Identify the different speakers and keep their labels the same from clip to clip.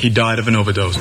Speaker 1: He died of an overdose.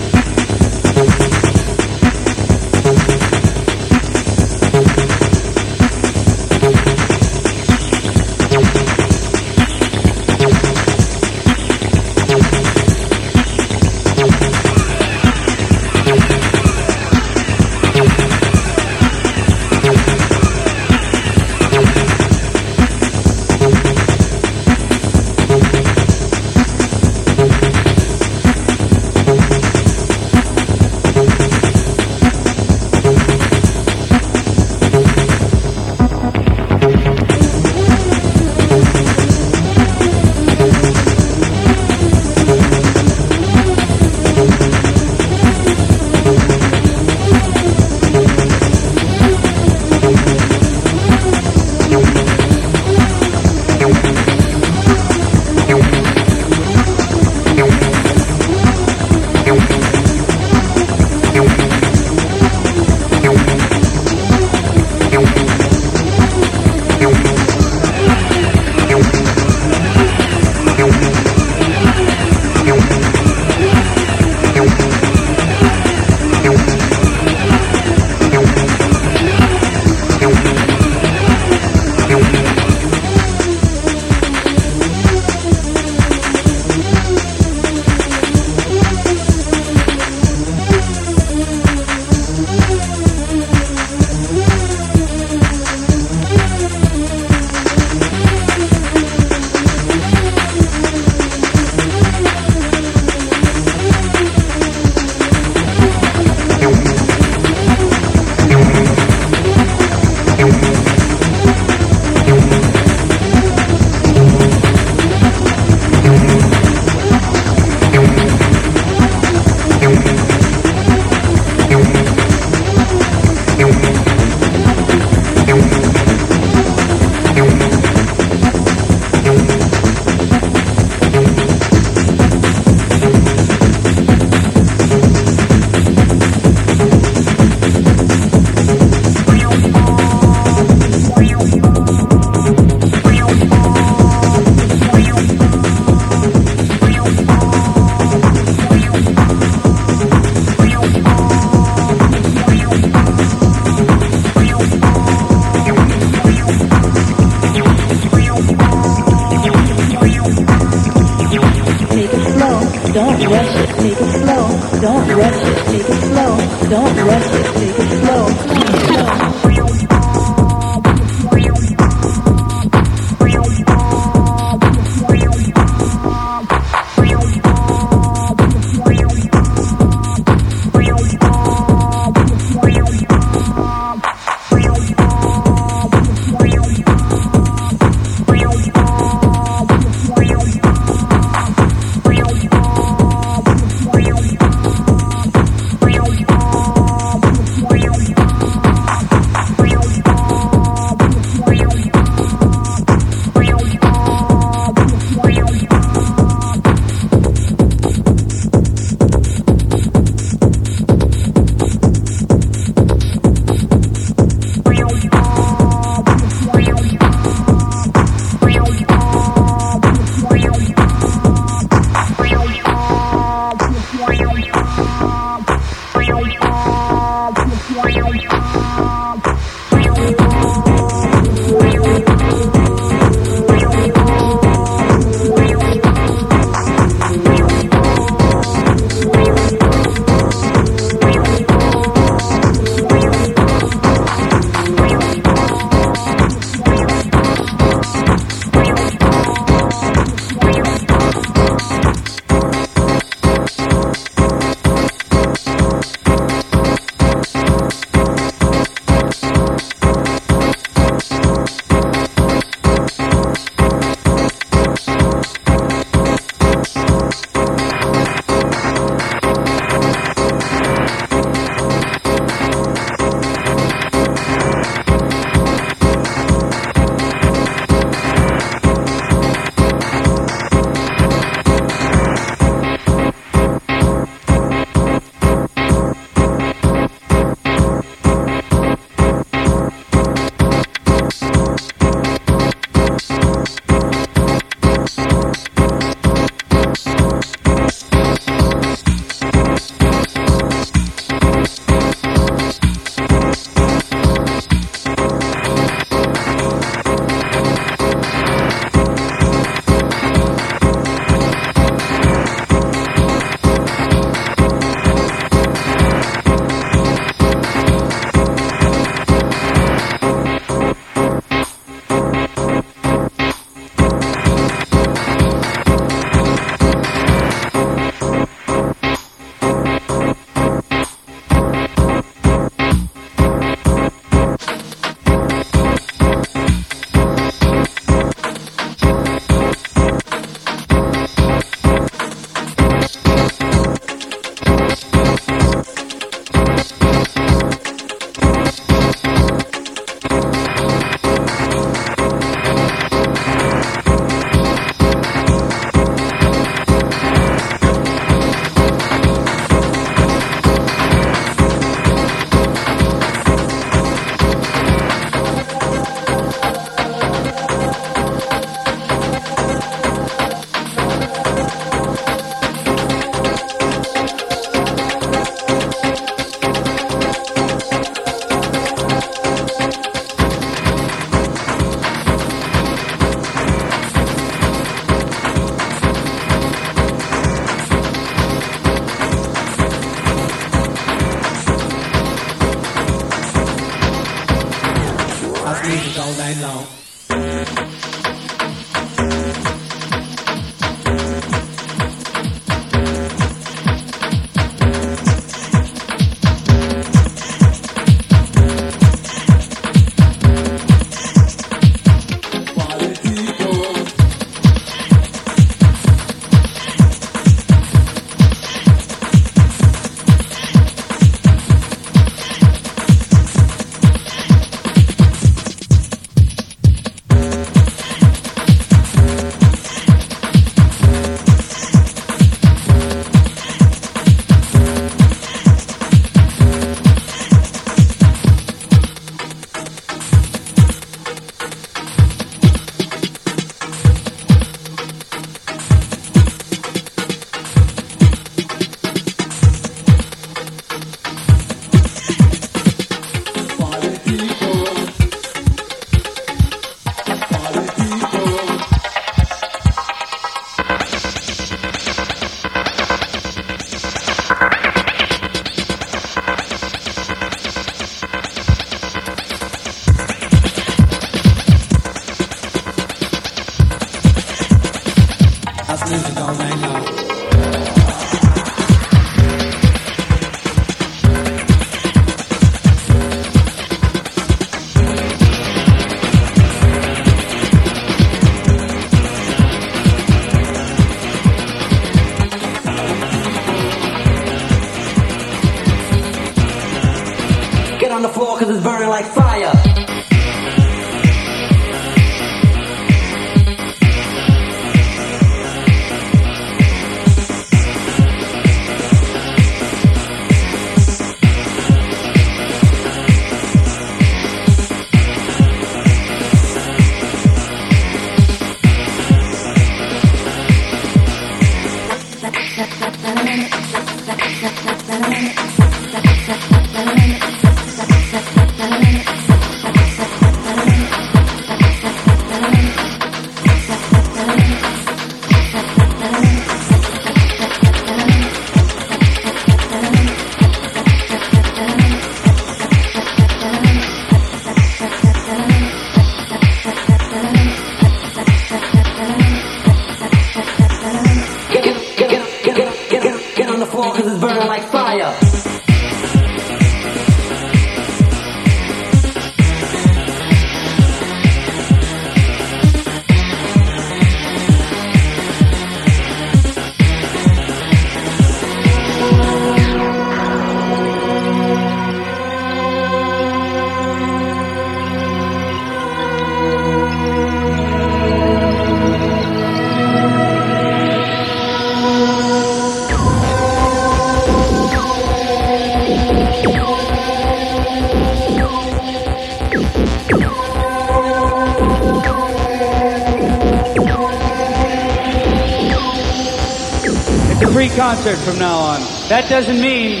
Speaker 2: Free concert from now on. That doesn't mean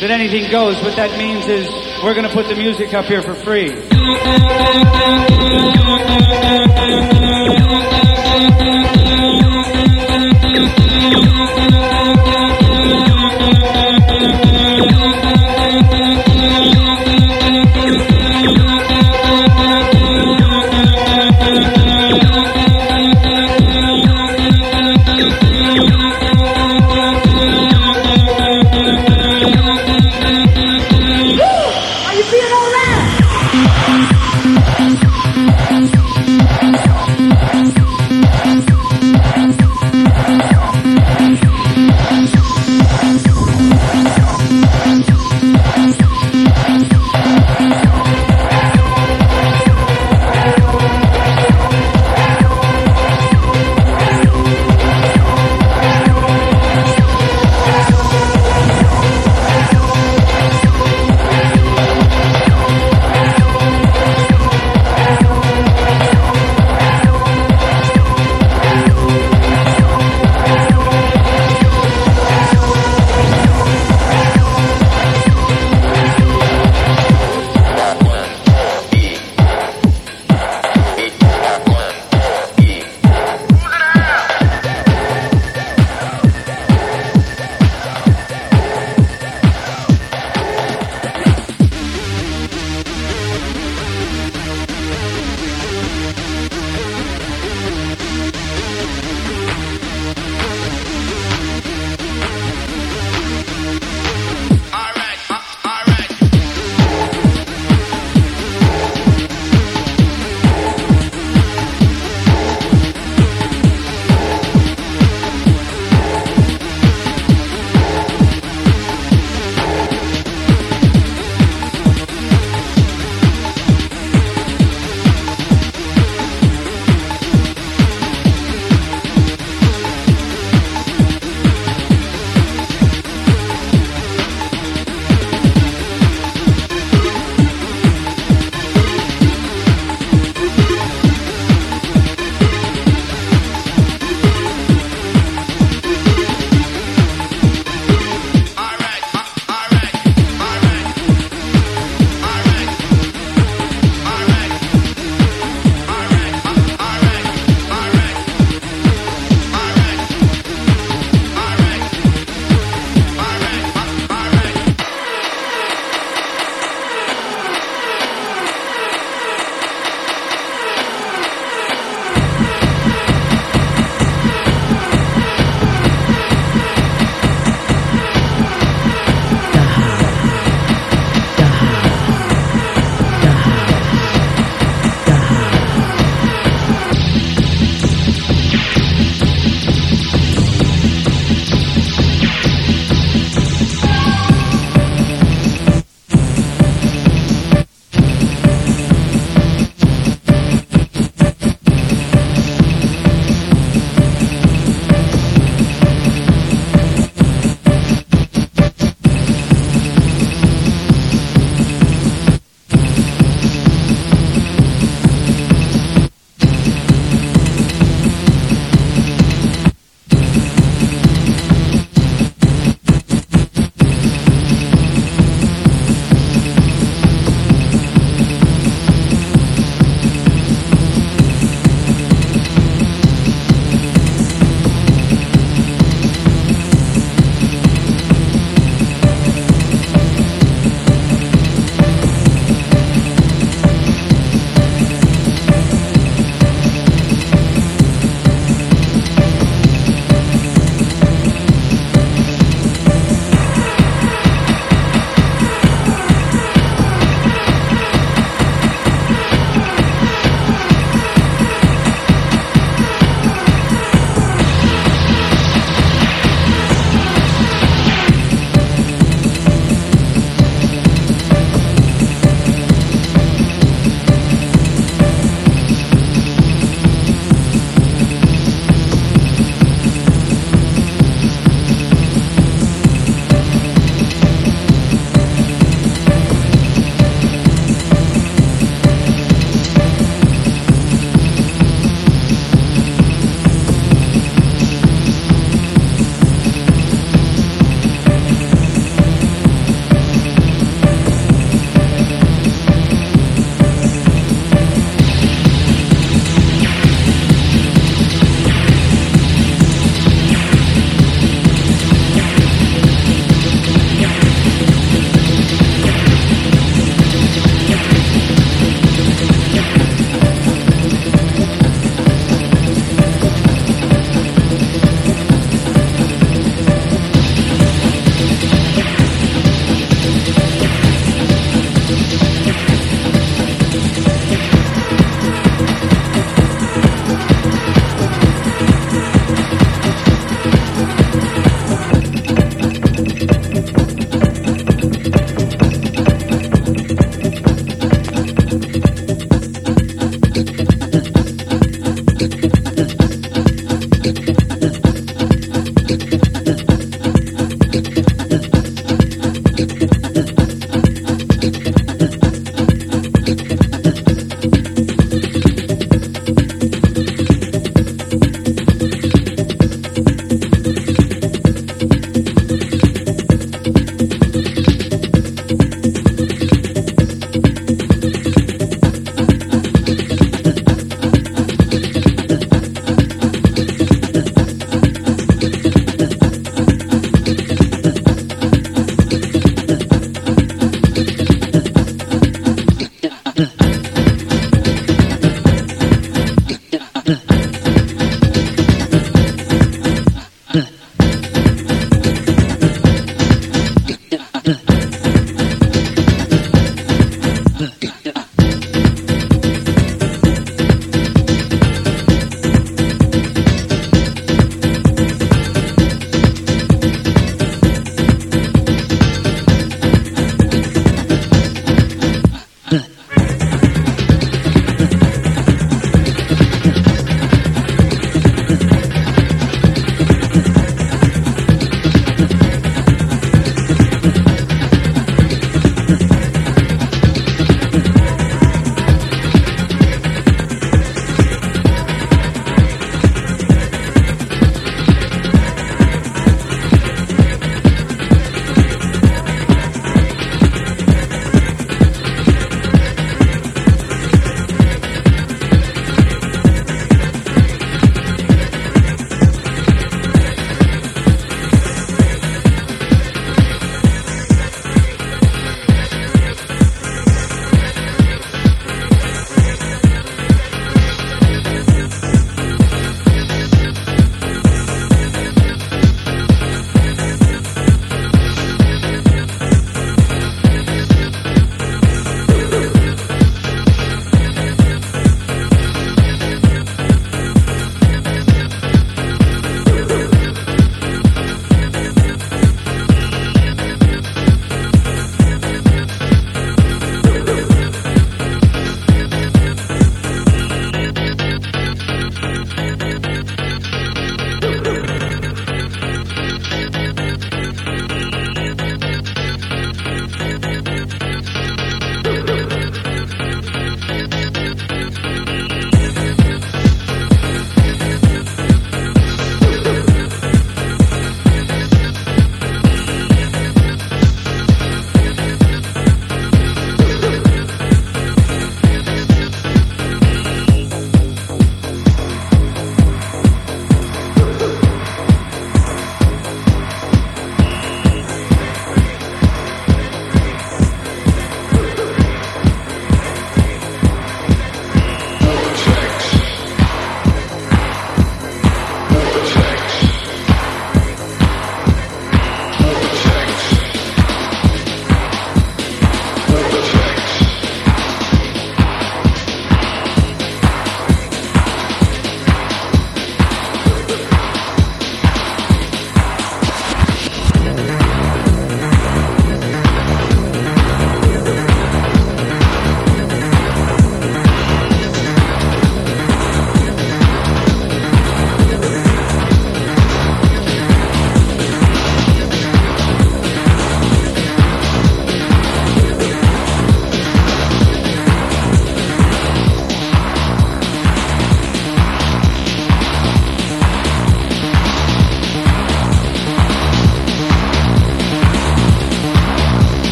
Speaker 2: that anything goes. What that means is we're going to put the music up here for free.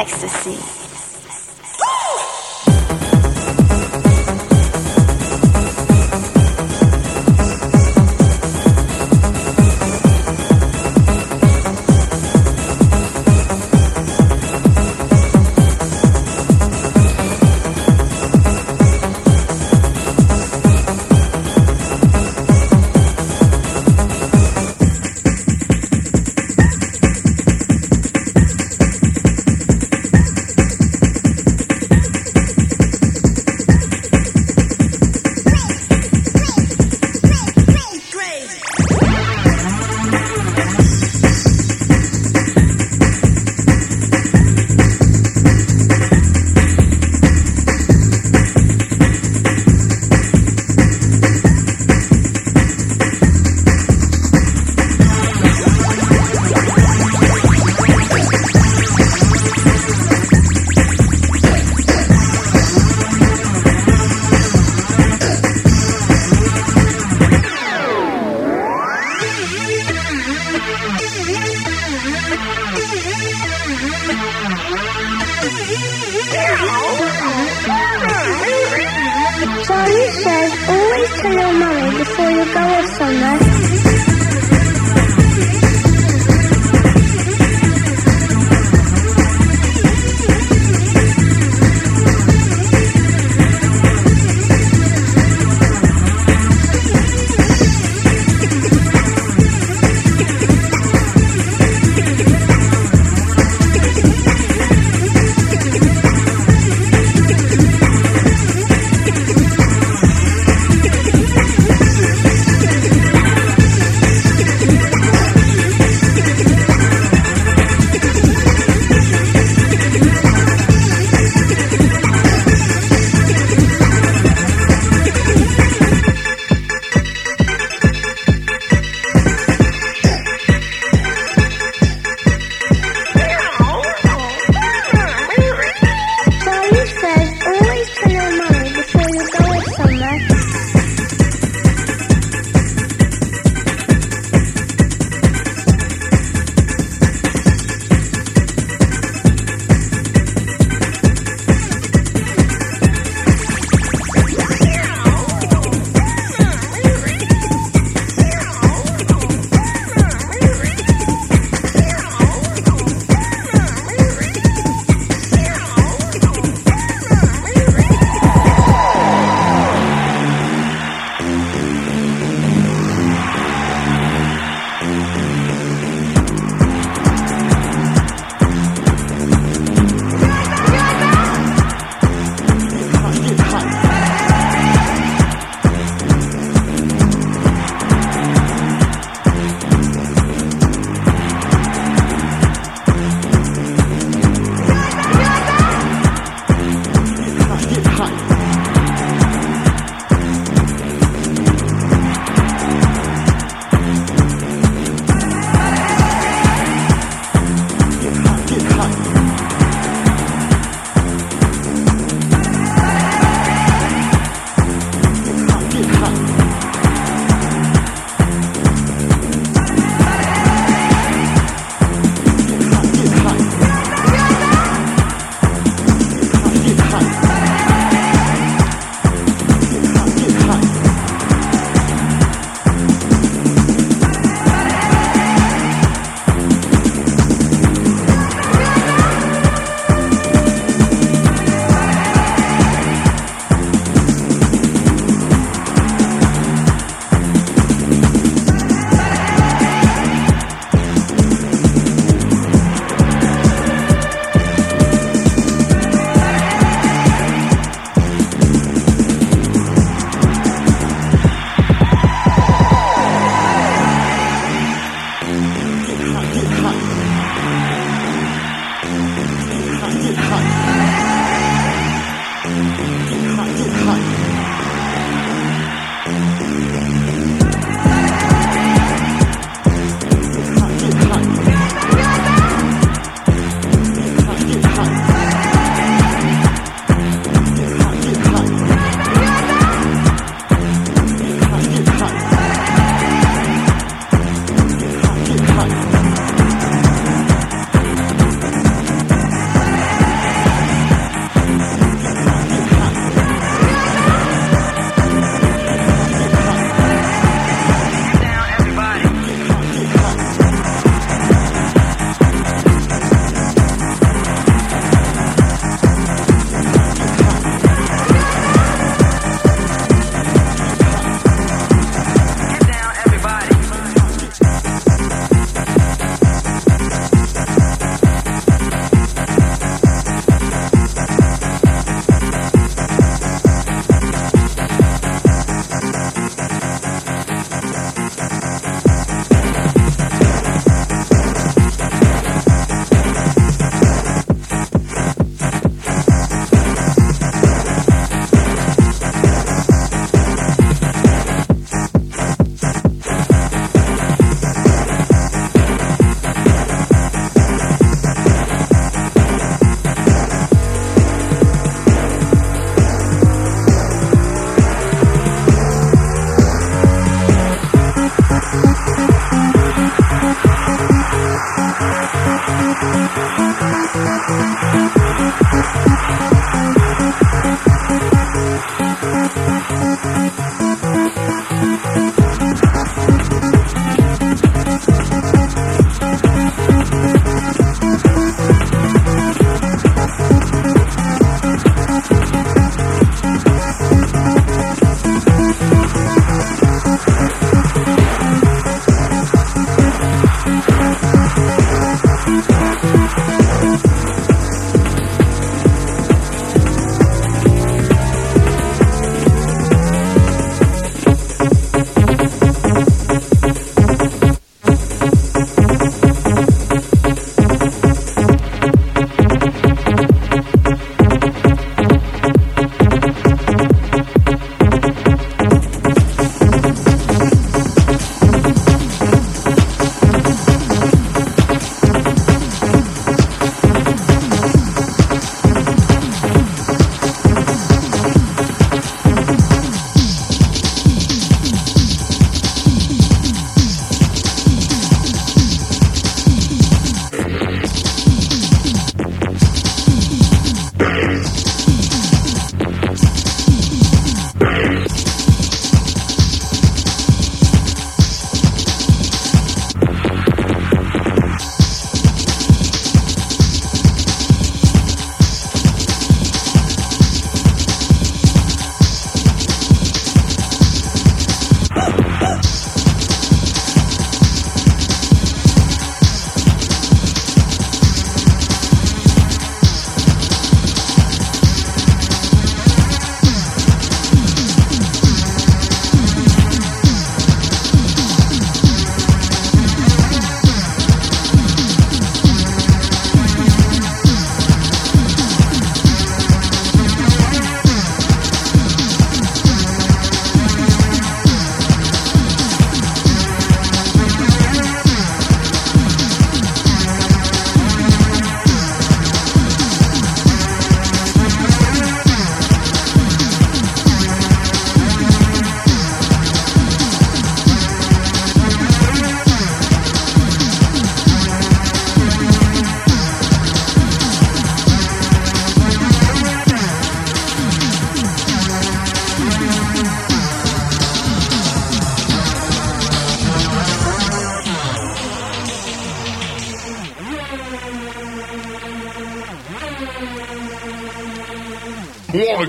Speaker 3: ecstasy.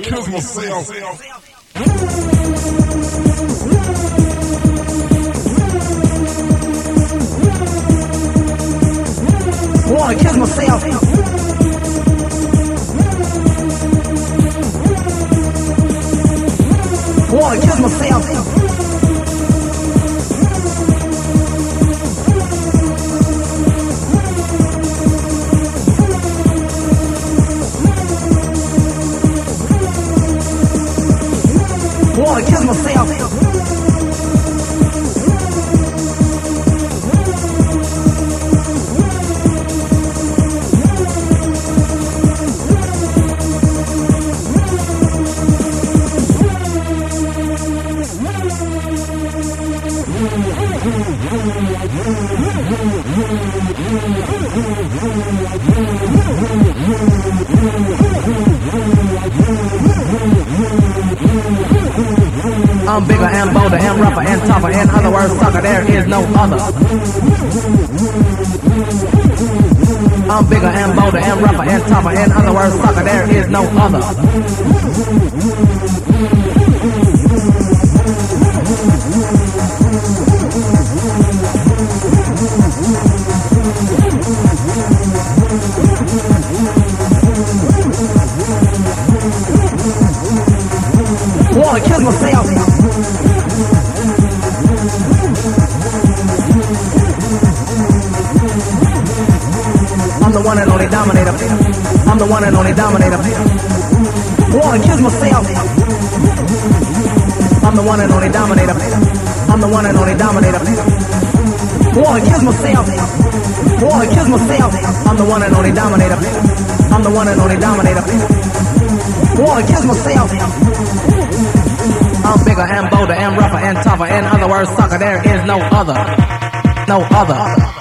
Speaker 4: Wanna kiss myself.
Speaker 5: Wanna kiss myself. Wanna kiss myself. Myself. I'm bigger and bolder and rougher and tougher. In other words, sucker, there is no other. I'm bigger and bolder and rougher and tougher. In other words, sucker, there is no other. The one and only dominator. I'm the one and only dominator. Wanna kiss myself. I'm the one and only dominator. I'm the one and only dominator. Wanna kiss myself. Wanna kiss myself. I'm the one and only dominator. I'm the one and only dominator. Wanna kiss myself. I'm bigger and bolder and rougher and tougher. In other words, sucker, there is no other. No other.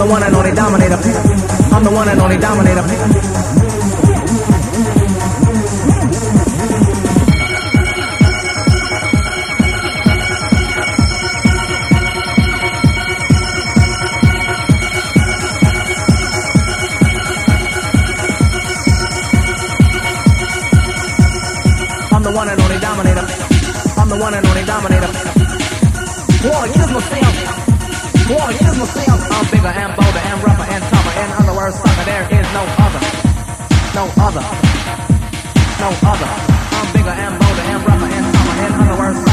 Speaker 5: The one and only dominator. I'm the one and only dominator. I'm the one and only dominator. I'm the one and only dominator. Wanna kiss myself. Wanna kiss myself. I'm bigger and bolder and rougher and tougher. Other words, sucker, there is no other. No other. No other. I'm bigger and bolder and rougher and tougher. Other words, sucker,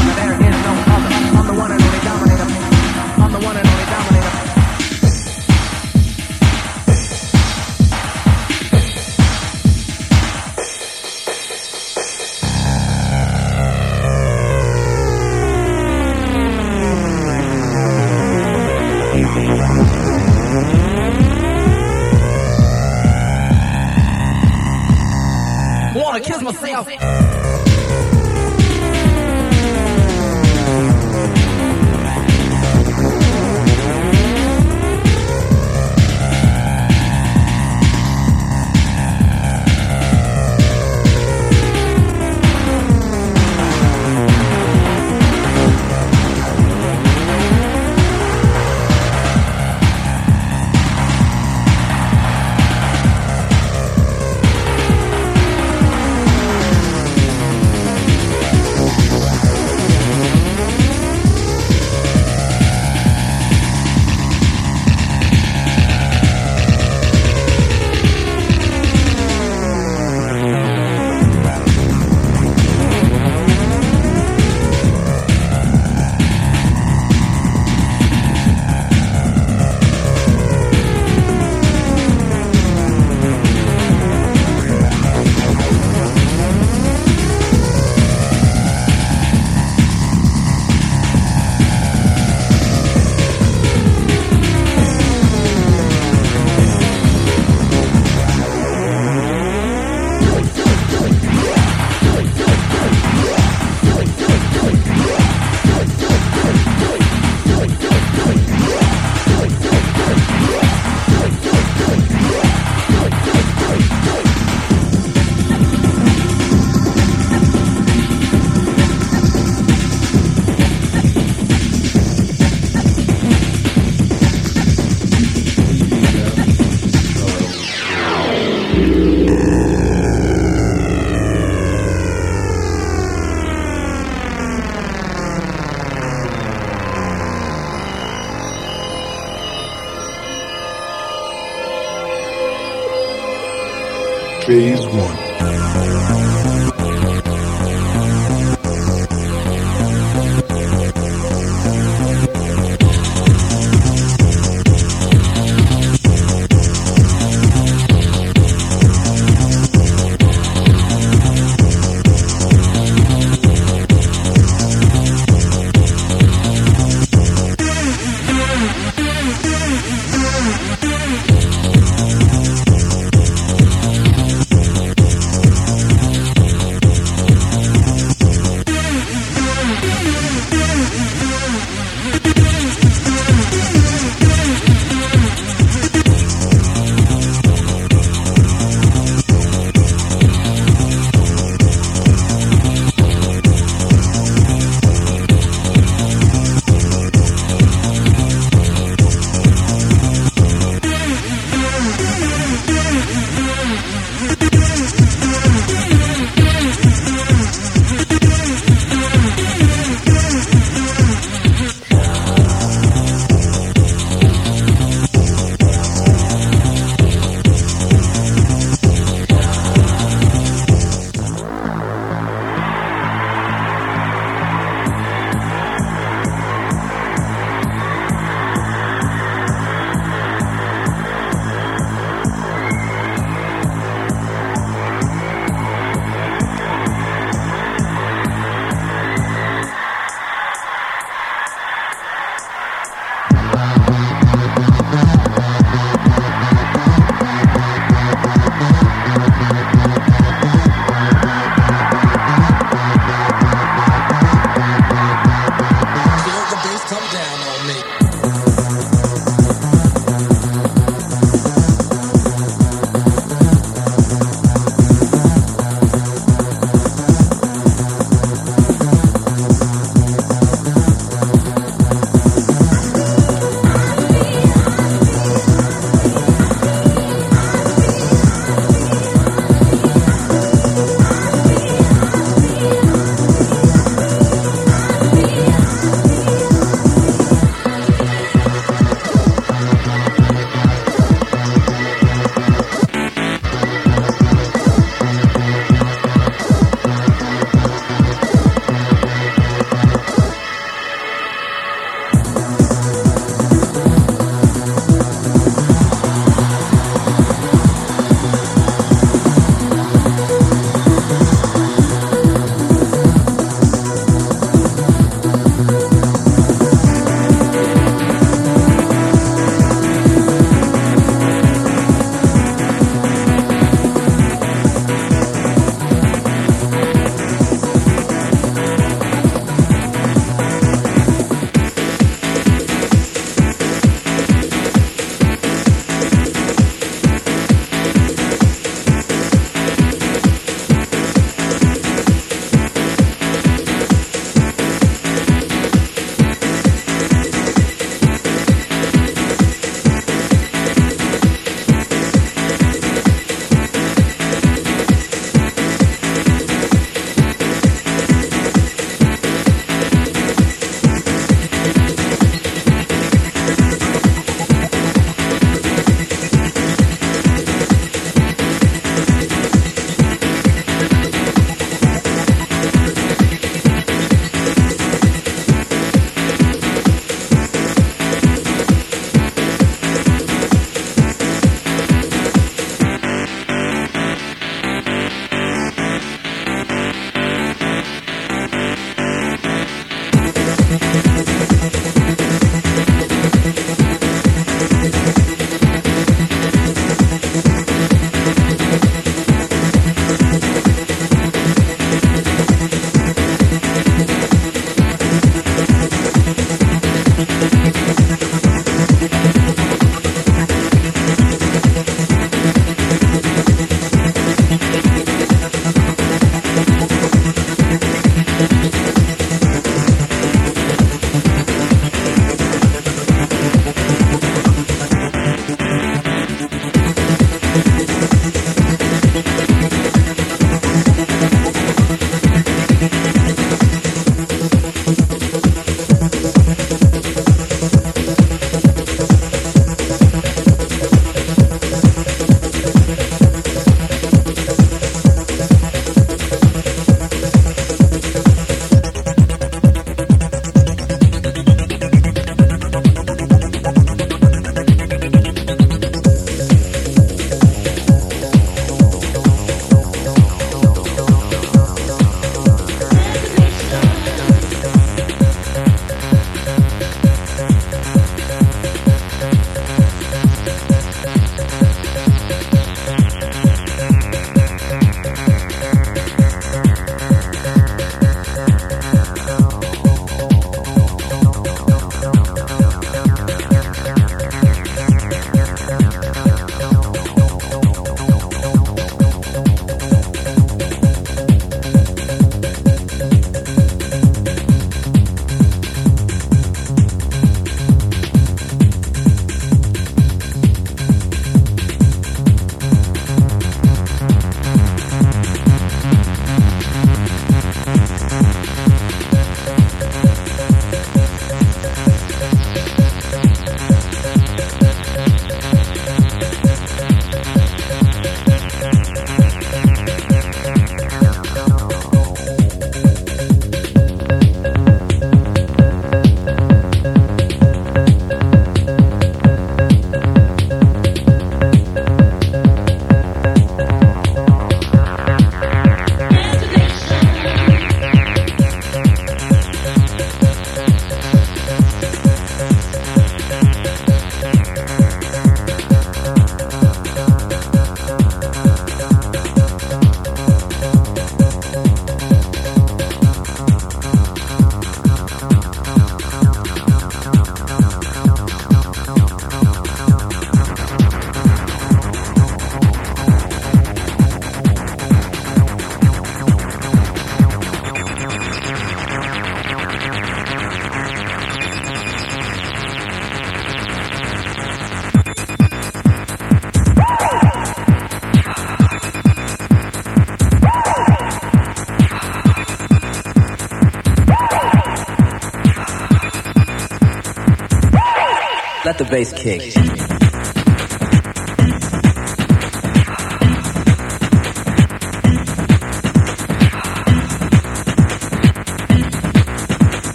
Speaker 5: the
Speaker 4: bass kick.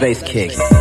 Speaker 4: Bass kick.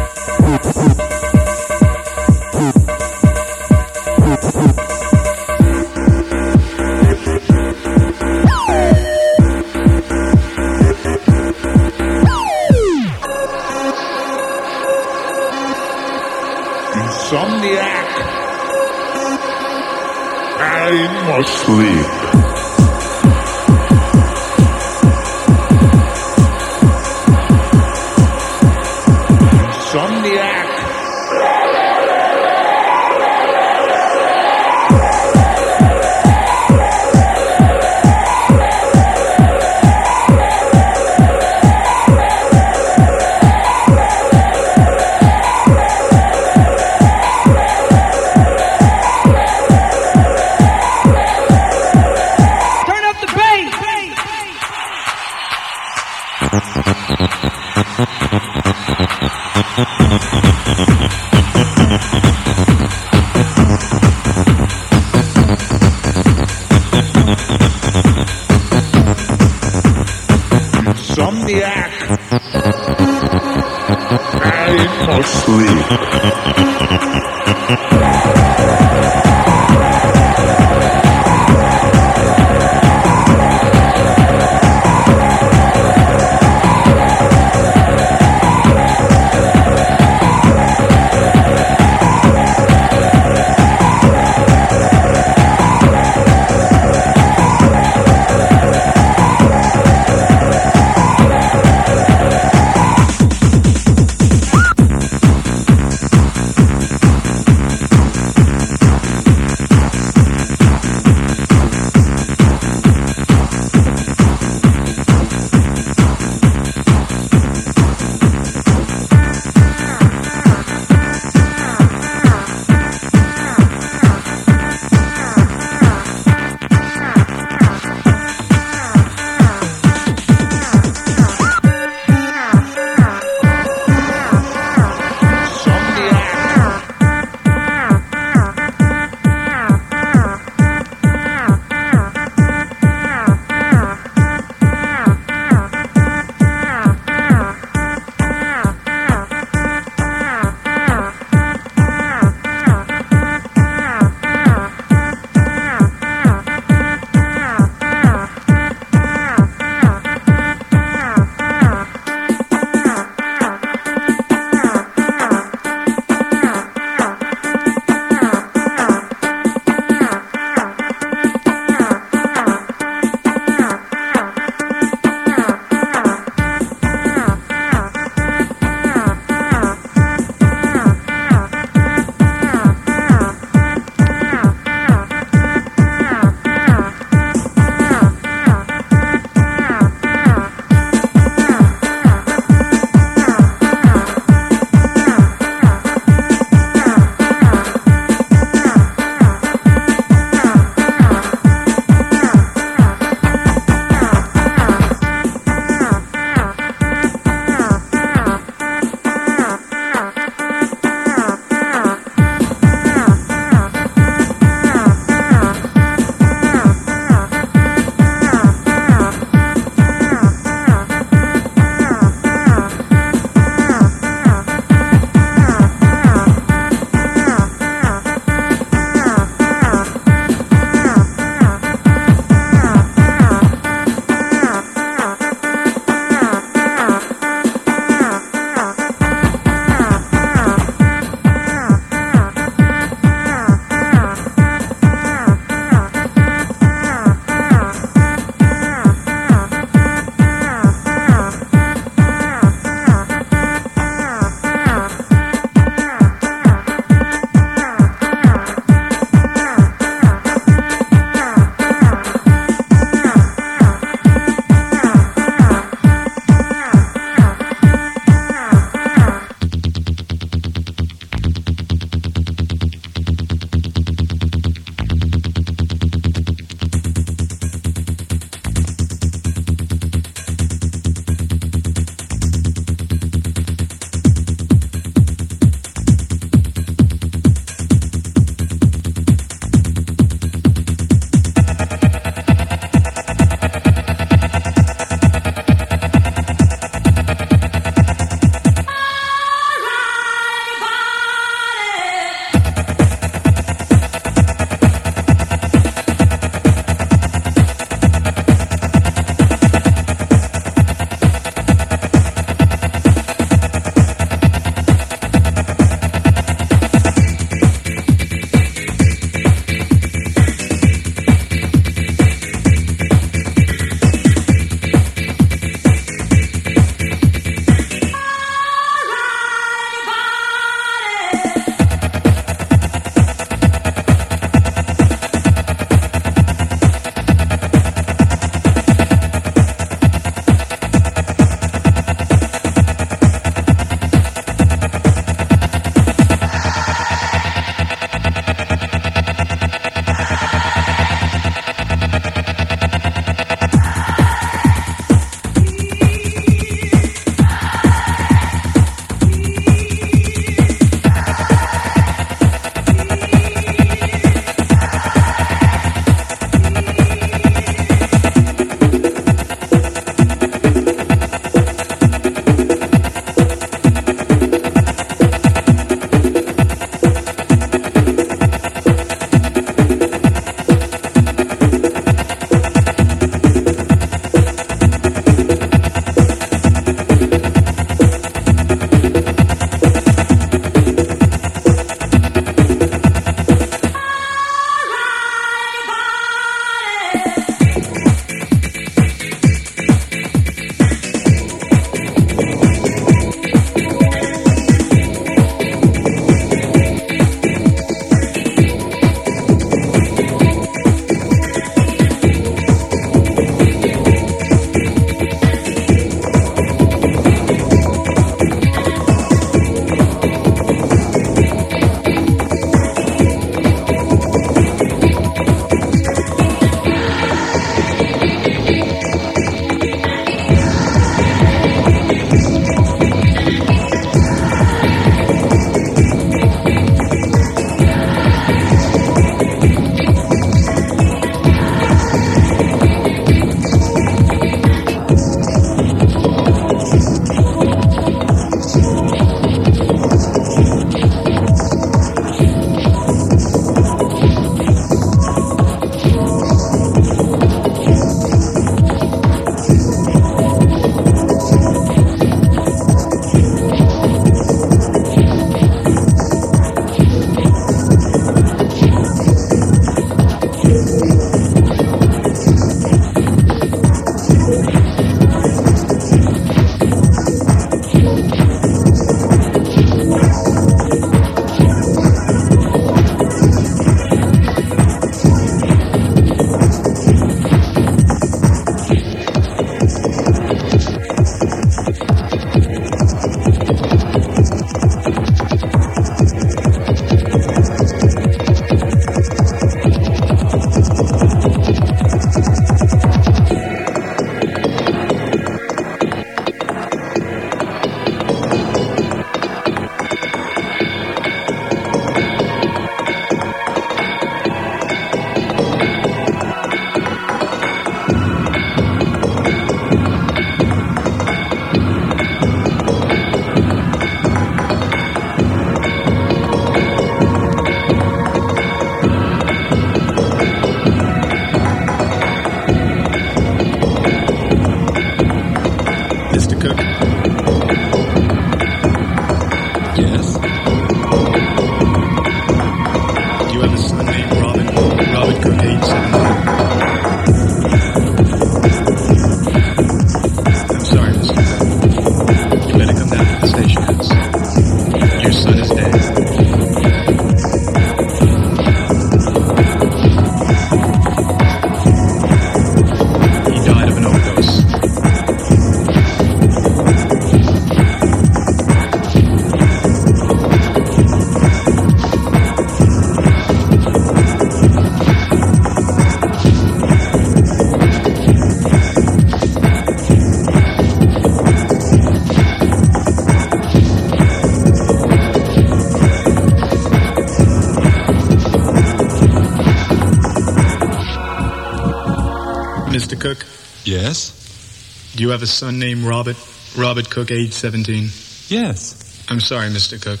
Speaker 1: Cook,
Speaker 6: Yes?
Speaker 1: do you have a son named Robert? Robert Cook, age 17.
Speaker 6: Yes.
Speaker 1: I'm sorry, Mr. Cook.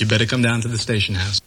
Speaker 1: You better come down to the station house.